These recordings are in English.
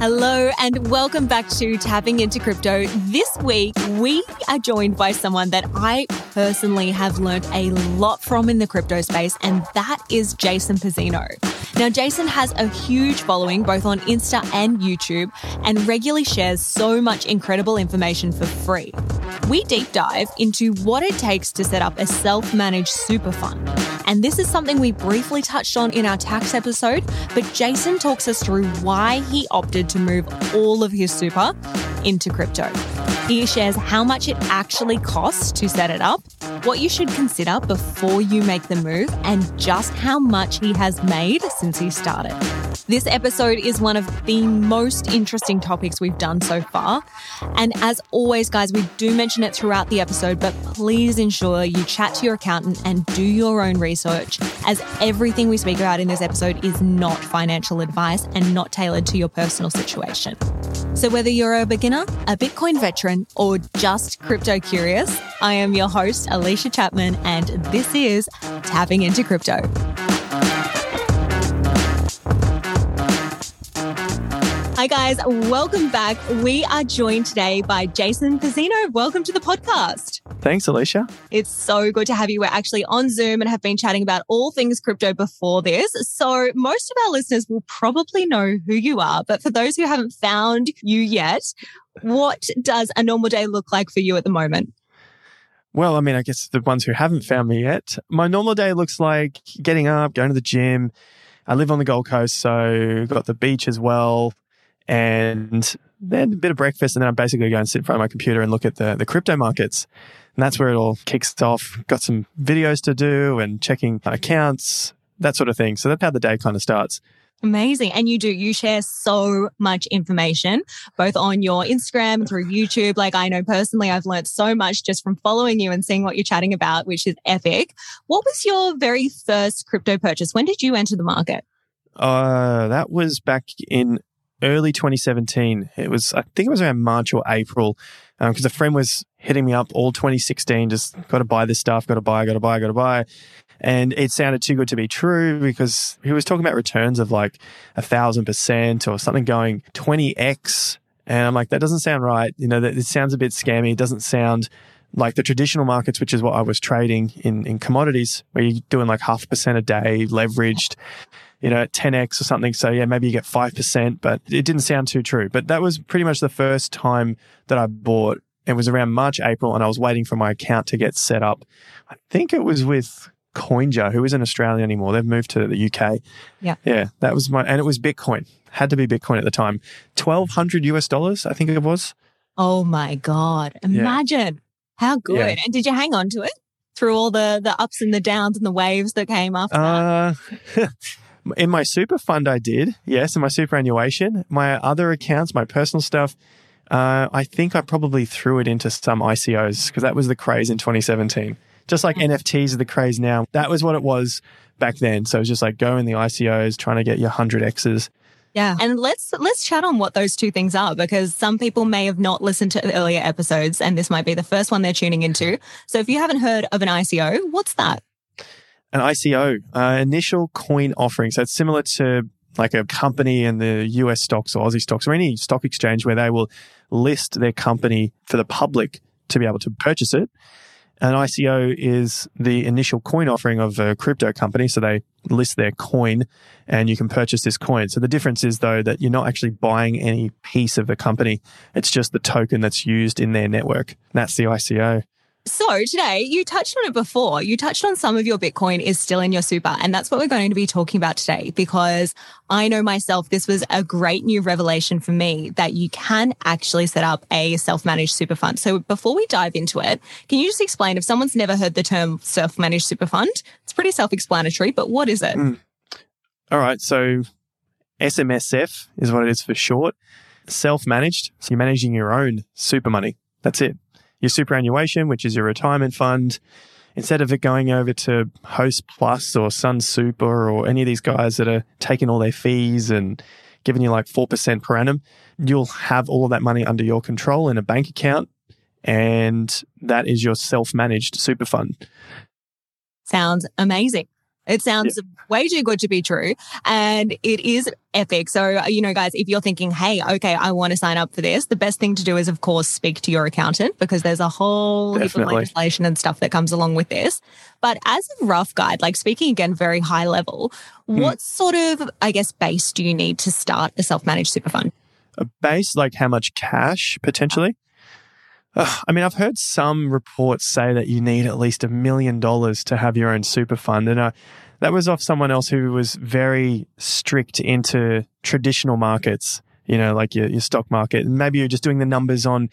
Hello, and welcome back to Tapping into Crypto. This week, we are joined by someone that I personally have learned a lot from in the crypto space, and that is Jason Pizzino. Now, Jason has a huge following both on Insta and YouTube and regularly shares so much incredible information for free. We deep dive into what it takes to set up a self managed super fund. And this is something we briefly touched on in our tax episode, but Jason talks us through why he opted to move all of his super into crypto. He shares how much it actually costs to set it up, what you should consider before you make the move, and just how much he has made since he started. This episode is one of the most interesting topics we've done so far. And as always, guys, we do mention it throughout the episode, but please ensure you chat to your accountant and do your own research, as everything we speak about in this episode is not financial advice and not tailored to your personal situation. So, whether you're a beginner, a Bitcoin veteran, or just crypto curious, I am your host, Alicia Chapman, and this is Tapping into Crypto. Guys. Welcome back. We are joined today by Jason Pizzino. Welcome to the podcast. Thanks, Alicia. It's so good to have you. We're actually on Zoom and have been chatting about all things crypto before this. So, most of our listeners will probably know who you are. But for those who haven't found you yet, what does a normal day look like for you at the moment? Well, I mean, I guess the ones who haven't found me yet, my normal day looks like getting up, going to the gym. I live on the Gold Coast, so got the beach as well and then a bit of breakfast, and then I basically go and sit in front of my computer and look at the, the crypto markets. And that's where it all kicks off. Got some videos to do and checking accounts, that sort of thing. So that's how the day kind of starts. Amazing. And you do, you share so much information, both on your Instagram, through YouTube. Like I know personally, I've learned so much just from following you and seeing what you're chatting about, which is epic. What was your very first crypto purchase? When did you enter the market? Uh, that was back in early 2017. It was, I think it was around March or April, because um, a friend was hitting me up all 2016, just got to buy this stuff, got to buy, got to buy, got to buy. And it sounded too good to be true because he was talking about returns of like a thousand percent or something going 20x. And I'm like, that doesn't sound right. You know, that it sounds a bit scammy. It doesn't sound like the traditional markets, which is what I was trading in, in commodities, where you're doing like half percent a day, leveraged you know, 10x or something. So yeah, maybe you get 5%, but it didn't sound too true. But that was pretty much the first time that I bought. It was around March, April, and I was waiting for my account to get set up. I think it was with Coinjar, who isn't Australian anymore. They've moved to the UK. Yeah. Yeah. That was my, and it was Bitcoin. Had to be Bitcoin at the time. 1200 US dollars, I think it was. Oh my God. Imagine yeah. how good. Yeah. And did you hang on to it through all the, the ups and the downs and the waves that came after uh, In my super fund, I did, yes, in my superannuation. My other accounts, my personal stuff, uh, I think I probably threw it into some ICOs because that was the craze in 2017. Just like NFTs are the craze now. That was what it was back then. So it was just like go in the ICOs, trying to get your 100Xs. Yeah. And let's let's chat on what those two things are because some people may have not listened to earlier episodes and this might be the first one they're tuning into. So if you haven't heard of an ICO, what's that? An ICO, uh, initial coin offering. So it's similar to like a company in the US stocks or Aussie stocks or any stock exchange where they will list their company for the public to be able to purchase it. An ICO is the initial coin offering of a crypto company. So they list their coin and you can purchase this coin. So the difference is though that you're not actually buying any piece of the company. It's just the token that's used in their network. That's the ICO. So today you touched on it before. You touched on some of your Bitcoin is still in your super. And that's what we're going to be talking about today because I know myself, this was a great new revelation for me that you can actually set up a self-managed super fund. So before we dive into it, can you just explain if someone's never heard the term self-managed super fund? It's pretty self-explanatory, but what is it? Mm. All right. So SMSF is what it is for short. Self-managed. So you're managing your own super money. That's it your superannuation, which is your retirement fund, instead of it going over to Host Plus or Sun Super or any of these guys that are taking all their fees and giving you like 4% per annum, you'll have all of that money under your control in a bank account. And that is your self managed super fund. Sounds amazing. It sounds yeah. way too good to be true. And it is epic. So, you know, guys, if you're thinking, hey, okay, I want to sign up for this, the best thing to do is, of course, speak to your accountant because there's a whole heap of legislation and stuff that comes along with this. But as a rough guide, like speaking again, very high level, hmm. what sort of, I guess, base do you need to start a self managed super fund? A base, like how much cash potentially? Uh, I mean, I've heard some reports say that you need at least a million dollars to have your own super fund. And uh, that was off someone else who was very strict into traditional markets, you know, like your, your stock market. And maybe you're just doing the numbers on,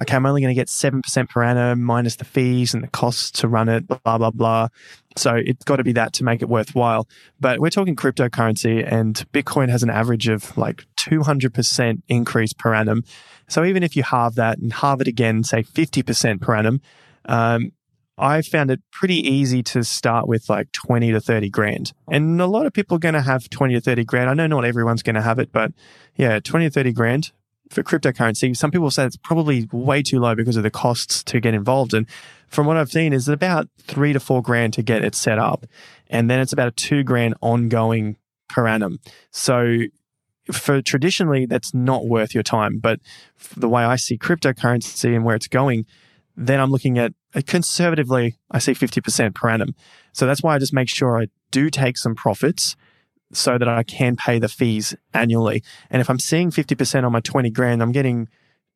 okay, I'm only going to get 7% per annum minus the fees and the costs to run it, blah, blah, blah. So it's got to be that to make it worthwhile. But we're talking cryptocurrency and Bitcoin has an average of like 200% increase per annum. So even if you halve that and halve it again, say 50% per annum, um, I found it pretty easy to start with like 20 to 30 grand. And a lot of people are going to have 20 to 30 grand. I know not everyone's going to have it, but yeah, 20 to 30 grand for cryptocurrency. Some people say it's probably way too low because of the costs to get involved. And from what I've seen is about three to four grand to get it set up. And then it's about a two grand ongoing per annum. So for traditionally, that's not worth your time. But the way I see cryptocurrency and where it's going, then I'm looking at uh, conservatively, I see 50% per annum. So that's why I just make sure I do take some profits so that I can pay the fees annually. And if I'm seeing 50% on my 20 grand, I'm getting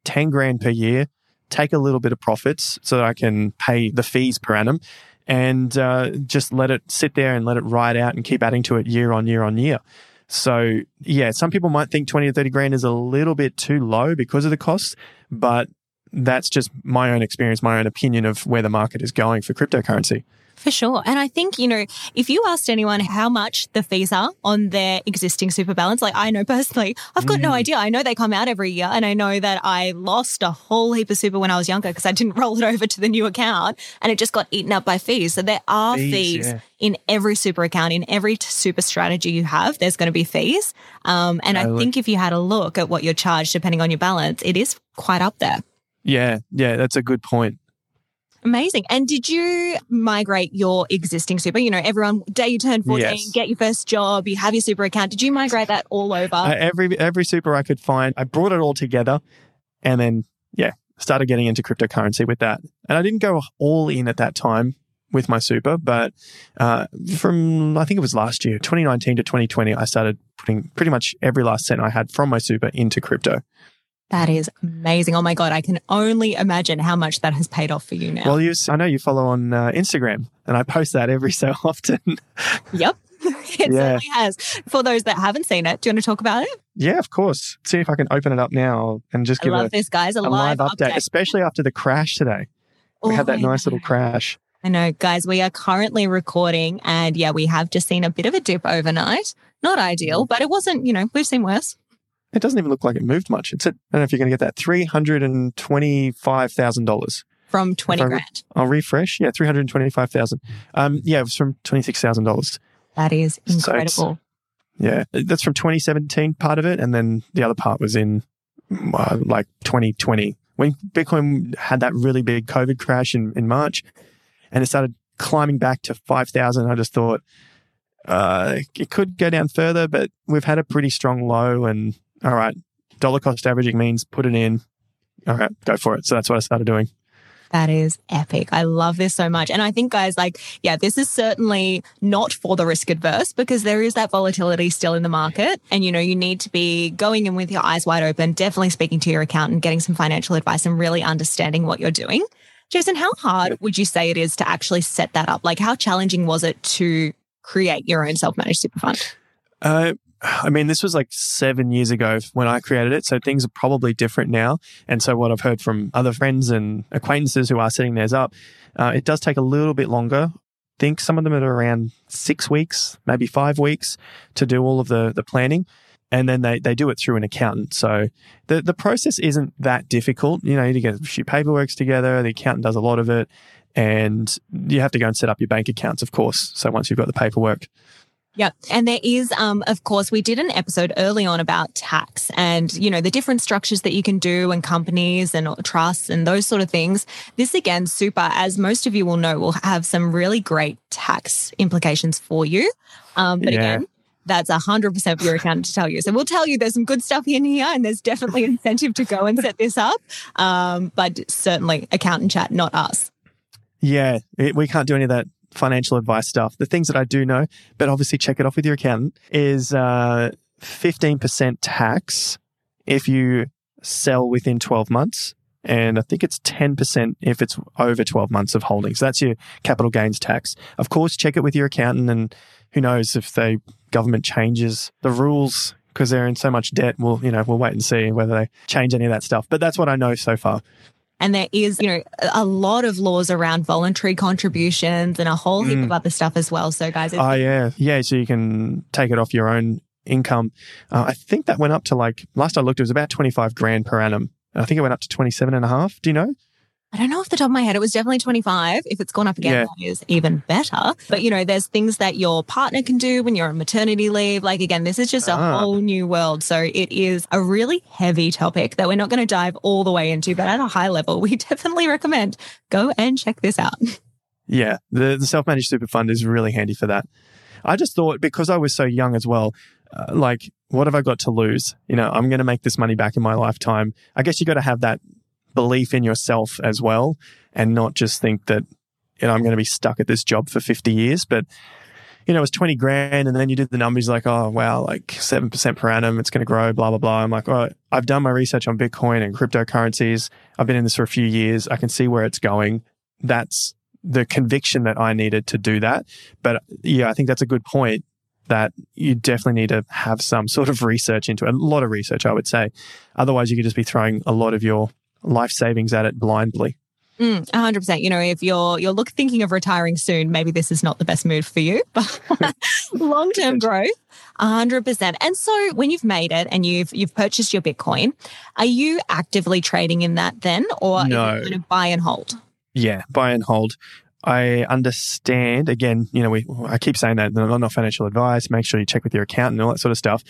10 grand per year, take a little bit of profits so that I can pay the fees per annum and uh, just let it sit there and let it ride out and keep adding to it year on year on year. So, yeah, some people might think 20 to 30 grand is a little bit too low because of the costs, but that's just my own experience, my own opinion of where the market is going for cryptocurrency. For sure. And I think, you know, if you asked anyone how much the fees are on their existing super balance, like I know personally, I've got mm. no idea. I know they come out every year and I know that I lost a whole heap of super when I was younger because I didn't roll it over to the new account and it just got eaten up by fees. So there are fees, fees yeah. in every super account, in every super strategy you have, there's going to be fees. Um, and I think if you had a look at what you're charged depending on your balance, it is quite up there. Yeah, yeah, that's a good point. Amazing. And did you migrate your existing super? You know, everyone, day you turn 14, yes. get your first job, you have your super account. Did you migrate that all over? Uh, every every super I could find, I brought it all together and then, yeah, started getting into cryptocurrency with that. And I didn't go all in at that time with my super, but uh, from I think it was last year, 2019 to 2020, I started putting pretty much every last cent I had from my super into crypto. That is amazing. Oh my God. I can only imagine how much that has paid off for you now. Well, you, I know you follow on uh, Instagram and I post that every so often. yep. It yeah. certainly has. For those that haven't seen it, do you want to talk about it? Yeah, of course. See if I can open it up now and just give I love a, this, guys. A, a live, live update, update, especially after the crash today. We oh, had that nice little crash. I know, guys. We are currently recording, and yeah, we have just seen a bit of a dip overnight. Not ideal, but it wasn't. You know, we've seen worse. It doesn't even look like it moved much. It's at, I don't know if you're going to get that $325,000. From 20 I, grand. I'll refresh. Yeah, 325000 Um, Yeah, it was from $26,000. That is incredible. So yeah, that's from 2017 part of it. And then the other part was in uh, like 2020 when Bitcoin had that really big COVID crash in, in March and it started climbing back to 5,000. I just thought, uh, it could go down further, but we've had a pretty strong low and all right, dollar cost averaging means put it in. All right, go for it. So that's what I started doing. That is epic. I love this so much. And I think, guys, like, yeah, this is certainly not for the risk adverse because there is that volatility still in the market. And, you know, you need to be going in with your eyes wide open, definitely speaking to your accountant, getting some financial advice and really understanding what you're doing. Jason, how hard would you say it is to actually set that up? Like, how challenging was it to create your own self managed super fund? Uh, I mean, this was like seven years ago when I created it. So things are probably different now. And so, what I've heard from other friends and acquaintances who are setting theirs up, uh, it does take a little bit longer. I think some of them are around six weeks, maybe five weeks to do all of the, the planning. And then they, they do it through an accountant. So the, the process isn't that difficult. You know, you get a few paperworks together, the accountant does a lot of it. And you have to go and set up your bank accounts, of course. So once you've got the paperwork Yep. And there is, um, of course, we did an episode early on about tax and, you know, the different structures that you can do and companies and trusts and those sort of things. This again, super, as most of you will know, will have some really great tax implications for you. Um, but yeah. again, that's 100% for your accountant to tell you. So we'll tell you there's some good stuff in here and there's definitely incentive to go and set this up. Um, but certainly accountant chat, not us. Yeah, it, we can't do any of that financial advice stuff. The things that I do know, but obviously check it off with your accountant, is uh, 15% tax if you sell within 12 months. And I think it's 10% if it's over 12 months of holdings. That's your capital gains tax. Of course, check it with your accountant and who knows if the government changes the rules because they're in so much debt. We'll, you know, we'll wait and see whether they change any of that stuff. But that's what I know so far. And there is, you know, a lot of laws around voluntary contributions and a whole heap mm. of other stuff as well. So, guys, oh yeah, yeah. So you can take it off your own income. Uh, I think that went up to like last I looked, it was about twenty five grand per annum. I think it went up to 27 and a half. Do you know? I don't know off the top of my head. It was definitely 25. If it's gone up again, yeah. that is even better. But, you know, there's things that your partner can do when you're on maternity leave. Like, again, this is just a ah. whole new world. So it is a really heavy topic that we're not going to dive all the way into. But at a high level, we definitely recommend go and check this out. Yeah. The, the self managed super fund is really handy for that. I just thought because I was so young as well, uh, like, what have I got to lose? You know, I'm going to make this money back in my lifetime. I guess you got to have that belief in yourself as well and not just think that, you know, I'm going to be stuck at this job for 50 years. But, you know, it was 20 grand. And then you did the numbers like, oh, wow, like 7% per annum, it's going to grow, blah, blah, blah. I'm like, oh, I've done my research on Bitcoin and cryptocurrencies. I've been in this for a few years. I can see where it's going. That's the conviction that I needed to do that. But yeah, I think that's a good point that you definitely need to have some sort of research into it. A lot of research, I would say. Otherwise, you could just be throwing a lot of your life savings at it blindly. Mm, 100%. You know, if you're you're look thinking of retiring soon, maybe this is not the best move for you, but long-term growth, 100%. And so when you've made it and you've you've purchased your Bitcoin, are you actively trading in that then or no. kind of buy and hold? Yeah, buy and hold. I understand. Again, you know, we I keep saying that I'm not financial advice. Make sure you check with your accountant and all that sort of stuff.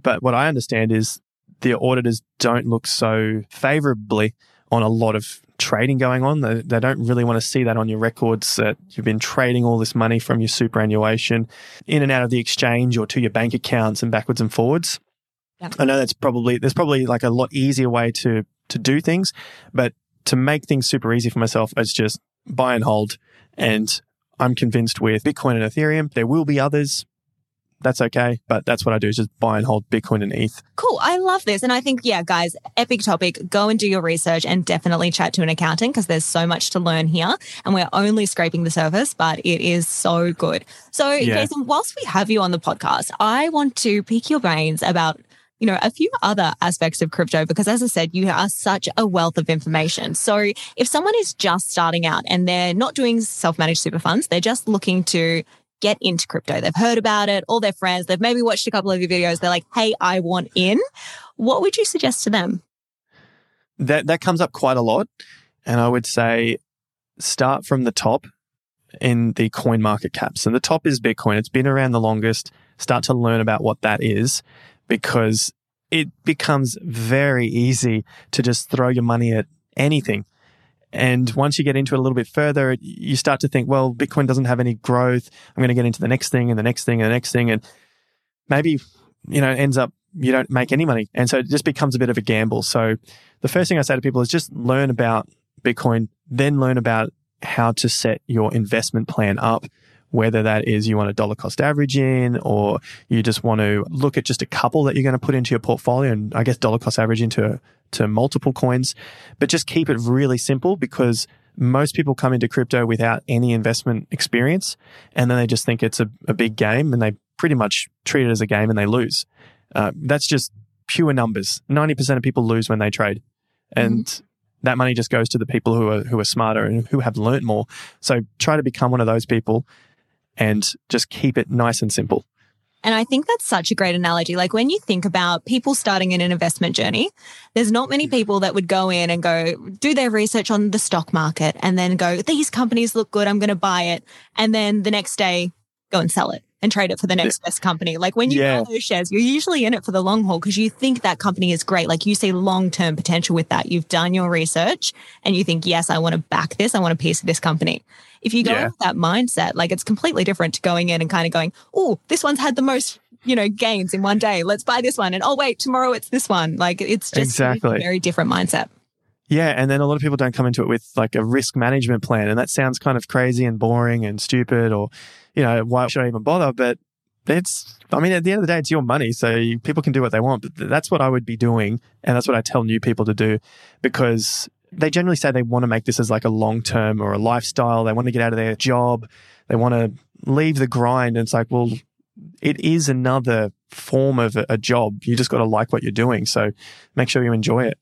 But what I understand is the auditors don't look so favorably on a lot of trading going on. They, they, don't really want to see that on your records that you've been trading all this money from your superannuation in and out of the exchange or to your bank accounts and backwards and forwards. I know that's probably there's probably like a lot easier way to to do things, but to make things super easy for myself, it's just buy and hold. And I'm convinced with Bitcoin and Ethereum, there will be others that's okay. But that's what I do is just buy and hold Bitcoin and ETH. Cool. I love this. And I think, yeah, guys, epic topic. Go and do your research and definitely chat to an accountant because there's so much to learn here. And we're only scraping the surface, but it is so good. So, yeah. Jason, whilst we have you on the podcast, I want to pick your brains about you know, a few other aspects of crypto because as I said, you are such a wealth of information. So if someone is just starting out and they're not doing self-managed super funds, they're just looking to get into crypto. They've heard about it, all their friends, they've maybe watched a couple of your videos. They're like, hey, I want in. What would you suggest to them? That that comes up quite a lot. And I would say start from the top in the coin market caps. And the top is Bitcoin. It's been around the longest. Start to learn about what that is because it becomes very easy to just throw your money at anything. And once you get into it a little bit further, you start to think, well, Bitcoin doesn't have any growth. I'm going to get into the next thing and the next thing and the next thing. And maybe, you know, ends up you don't make any money. And so it just becomes a bit of a gamble. So the first thing I say to people is just learn about Bitcoin, then learn about how to set your investment plan up whether that is you want a dollar cost average in or you just want to look at just a couple that you're going to put into your portfolio and I guess dollar cost average into to multiple coins, but just keep it really simple because most people come into crypto without any investment experience and then they just think it's a, a big game and they pretty much treat it as a game and they lose. Uh, that's just pure numbers. 90% of people lose when they trade. And mm-hmm. that money just goes to the people who are who are smarter and who have learnt more. So try to become one of those people and just keep it nice and simple. And I think that's such a great analogy. Like when you think about people starting in an investment journey, there's not many mm. people that would go in and go do their research on the stock market and then go, these companies look good. I'm going to buy it. And then the next day go and sell it. And trade it for the next best company. Like when you Yeah. buy those shares, you're usually in it for the long haul because you think that company is great. Like you see long term potential with that. You've done your research and you think, yes, I want to back this. I want a piece of this company. If you go Yeah. with that mindset, like it's completely different to going in and kind of going, oh, this one's had the most, you know, gains in one day. Let's buy this one. And oh, wait, tomorrow it's this one. Like it's just Exactly. a very different mindset. Yeah, and then a lot of people don't come into it with like a risk management plan, and that sounds kind of crazy and boring and stupid, or you know, why should I even bother? But it's, I mean, at the end of the day, it's your money, so people can do what they want. But that's what I would be doing, and that's what I tell new people to do, because they generally say they want to make this as like a long term or a lifestyle. They want to get out of their job, they want to leave the grind, and it's like, well, it is another form of a job. You just got to like what you're doing, so make sure you enjoy it.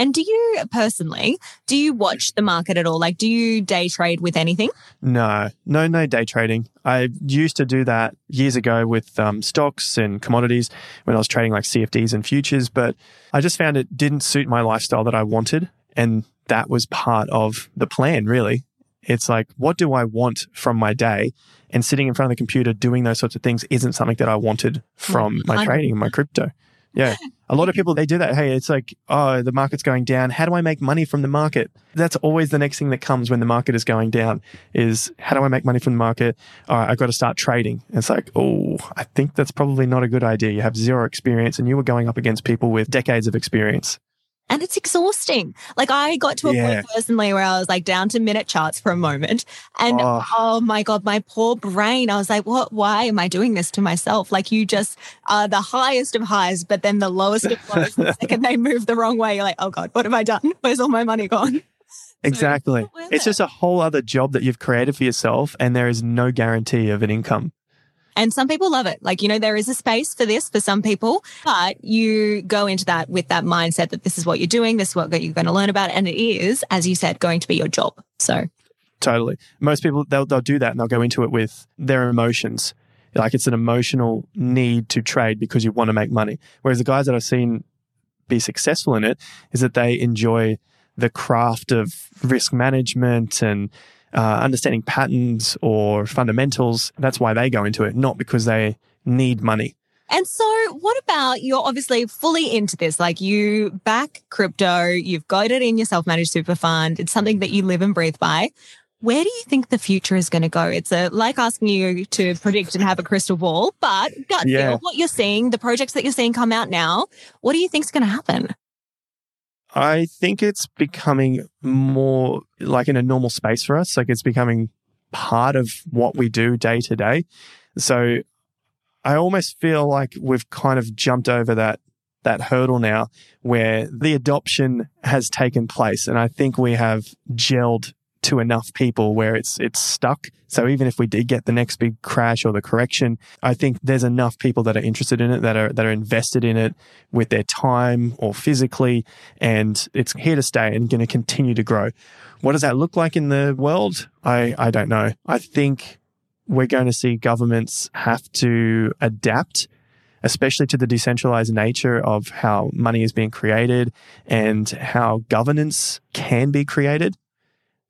And do you personally, do you watch the market at all? Like, do you day trade with anything? No, no, no day trading. I used to do that years ago with um, stocks and commodities when I was trading like CFDs and futures, but I just found it didn't suit my lifestyle that I wanted. And that was part of the plan, really. It's like, what do I want from my day? And sitting in front of the computer doing those sorts of things isn't something that I wanted from my trading and my crypto. Yeah. A lot of people, they do that. Hey, it's like, oh, the market's going down. How do I make money from the market? That's always the next thing that comes when the market is going down is how do I make money from the market? All right, I've got to start trading. It's like, oh, I think that's probably not a good idea. You have zero experience and you were going up against people with decades of experience. And it's exhausting. Like, I got to a Yeah. point personally where I was like down to minute charts for a moment. And Oh. oh. my God, my poor brain. I was like, what? Why am I doing this to myself? Like, you just are the highest of highs, but then the lowest of lows. the second they move the wrong way, you're like, oh God, what have I done? Where's all my money gone? Exactly. worth It's it. just a whole other job that you've created for yourself and there is no guarantee of an income. And some people love it. Like, you know, there is a space for this for some people, but you go into that with that mindset that this is what you're doing, this is what you're going to learn about. And it is, as you said, going to be your job. So, Totally. Most people they'll they'll do that and they'll go into it with their emotions. Like it's an emotional need to trade because you want to make money. Whereas the guys that I've seen be successful in it is that they enjoy the craft of risk management and uh, understanding patterns or fundamentals. That's why they go into it, not because they need money. And so, what about you're obviously fully into this? Like, you back crypto, you've got it in your self managed super fund, it's something that you live and breathe by. Where do you think the future is going to go? It's a, like asking you to predict and have a crystal ball, but gut Yeah. feel, what you're seeing, the projects that you're seeing come out now, what do you think's going to happen? I think it's becoming more like in a normal space for us. Like it's becoming part of what we do day to day. So I almost feel like we've kind of jumped over that that hurdle now where the adoption has taken place and I think we have gelled to enough people where it's it's stuck. So even if we did get the next big crash or the correction, I think there's enough people that are interested in it that are that are invested in it with their time or physically and it's here to stay and going to continue to grow. What does that look like in the world? I I don't know. I think we're going to see governments have to adapt especially to the decentralized nature of how money is being created and how governance can be created.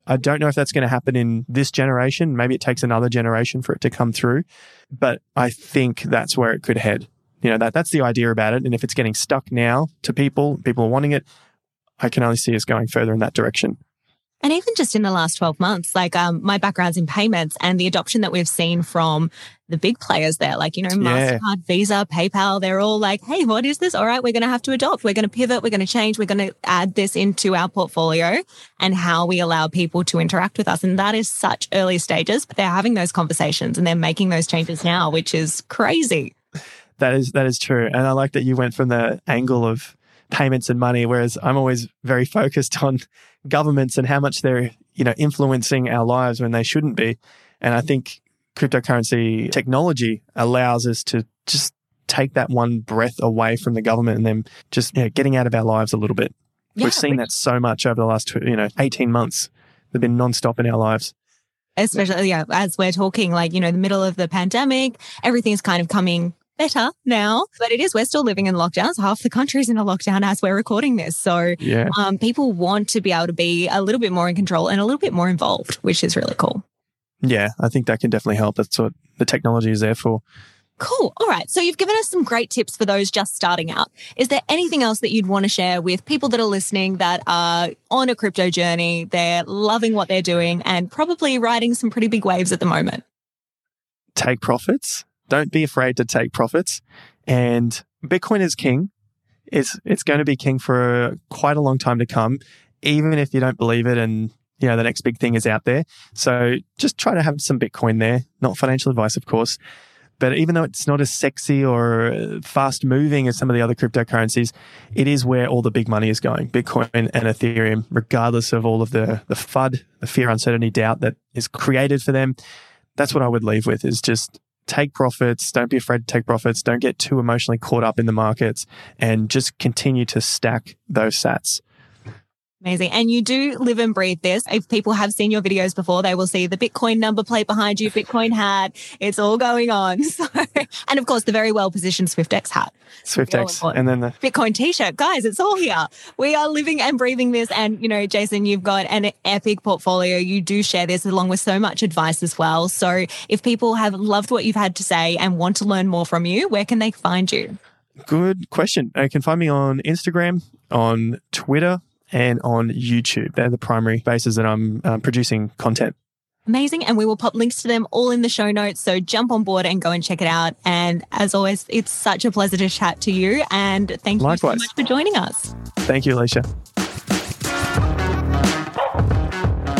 I don't know if that's going to happen in this generation. Maybe it takes another generation for it to come through, but I think that's where it could head. You know, that that's the idea about it. And if it's getting stuck now to people, people are wanting it, I can only see us going further in that direction. And even just in the last 12 months, like um, my background's in payments and the adoption that we've seen from the big players there, like, you know, Yeah. MasterCard, Visa, PayPal, they're all like, hey, what is this? All right, we're going to have to adopt. We're going to pivot. We're going to change. We're going to add this into our portfolio and how we allow people to interact with us. And that is such early stages, but they're having those conversations and they're making those changes now, which is crazy. That is that is true, and I like that you went from the angle of payments and money, whereas I'm always very focused on governments and how much they're you know influencing our lives when they shouldn't be. And I think cryptocurrency technology allows us to just take that one breath away from the government and then just yeah, getting out of our lives a little bit. Yeah, We've seen that so much over the last you know 18 months. They've been nonstop in our lives. especially yeah as we're talking like you know the middle of the pandemic everything's kind of coming better now but it is we're still living in lockdowns half the country's in a lockdown as we're recording this so Yeah. um, people want to be able to be a little bit more in control and a little bit more involved which is really cool Yeah, I think that can definitely help. That's what the technology is there for. Cool. All right. So you've given us some great tips for those just starting out. Is there anything else that you'd want to share with people that are listening that are on a crypto journey? They're loving what they're doing and probably riding some pretty big waves at the moment. Take profits. Don't be afraid to take profits. And Bitcoin is king. It's it's going to be king for quite a long time to come, even if you don't believe it and you know the next big thing is out there. So just try to have some Bitcoin there. Not financial advice, of course. But even though it's not as sexy or fast moving as some of the other cryptocurrencies, it is where all the big money is going. Bitcoin and Ethereum, regardless of all of the, the FUD, the fear, uncertainty, doubt that is created for them. That's what I would leave with is just take profits. Don't be afraid to take profits. Don't get too emotionally caught up in the markets and just continue to stack those sats. Amazing. And you do live and breathe this. If people have seen your videos before, they will see the Bitcoin number plate behind you, Bitcoin hat. It's all going on. So, and of course, the very well positioned Swyftx hat. Swyftx. And then the Bitcoin t shirt. Guys, it's all here. We are living and breathing this. And, you know, Jason, you've got an epic portfolio. You do share this along with so much advice as well. So if people have loved what you've had to say and want to learn more from you, where can they find you? Good question. You can find me on Instagram, on Twitter, and on YouTube. They're the primary bases that I'm um, producing content. Amazing. And we will pop links to them all in the show notes. So jump on board and go and check it out. And as always, it's such a pleasure to chat to you. And thank Likewise. you so much for joining us. Thank you, Alicia.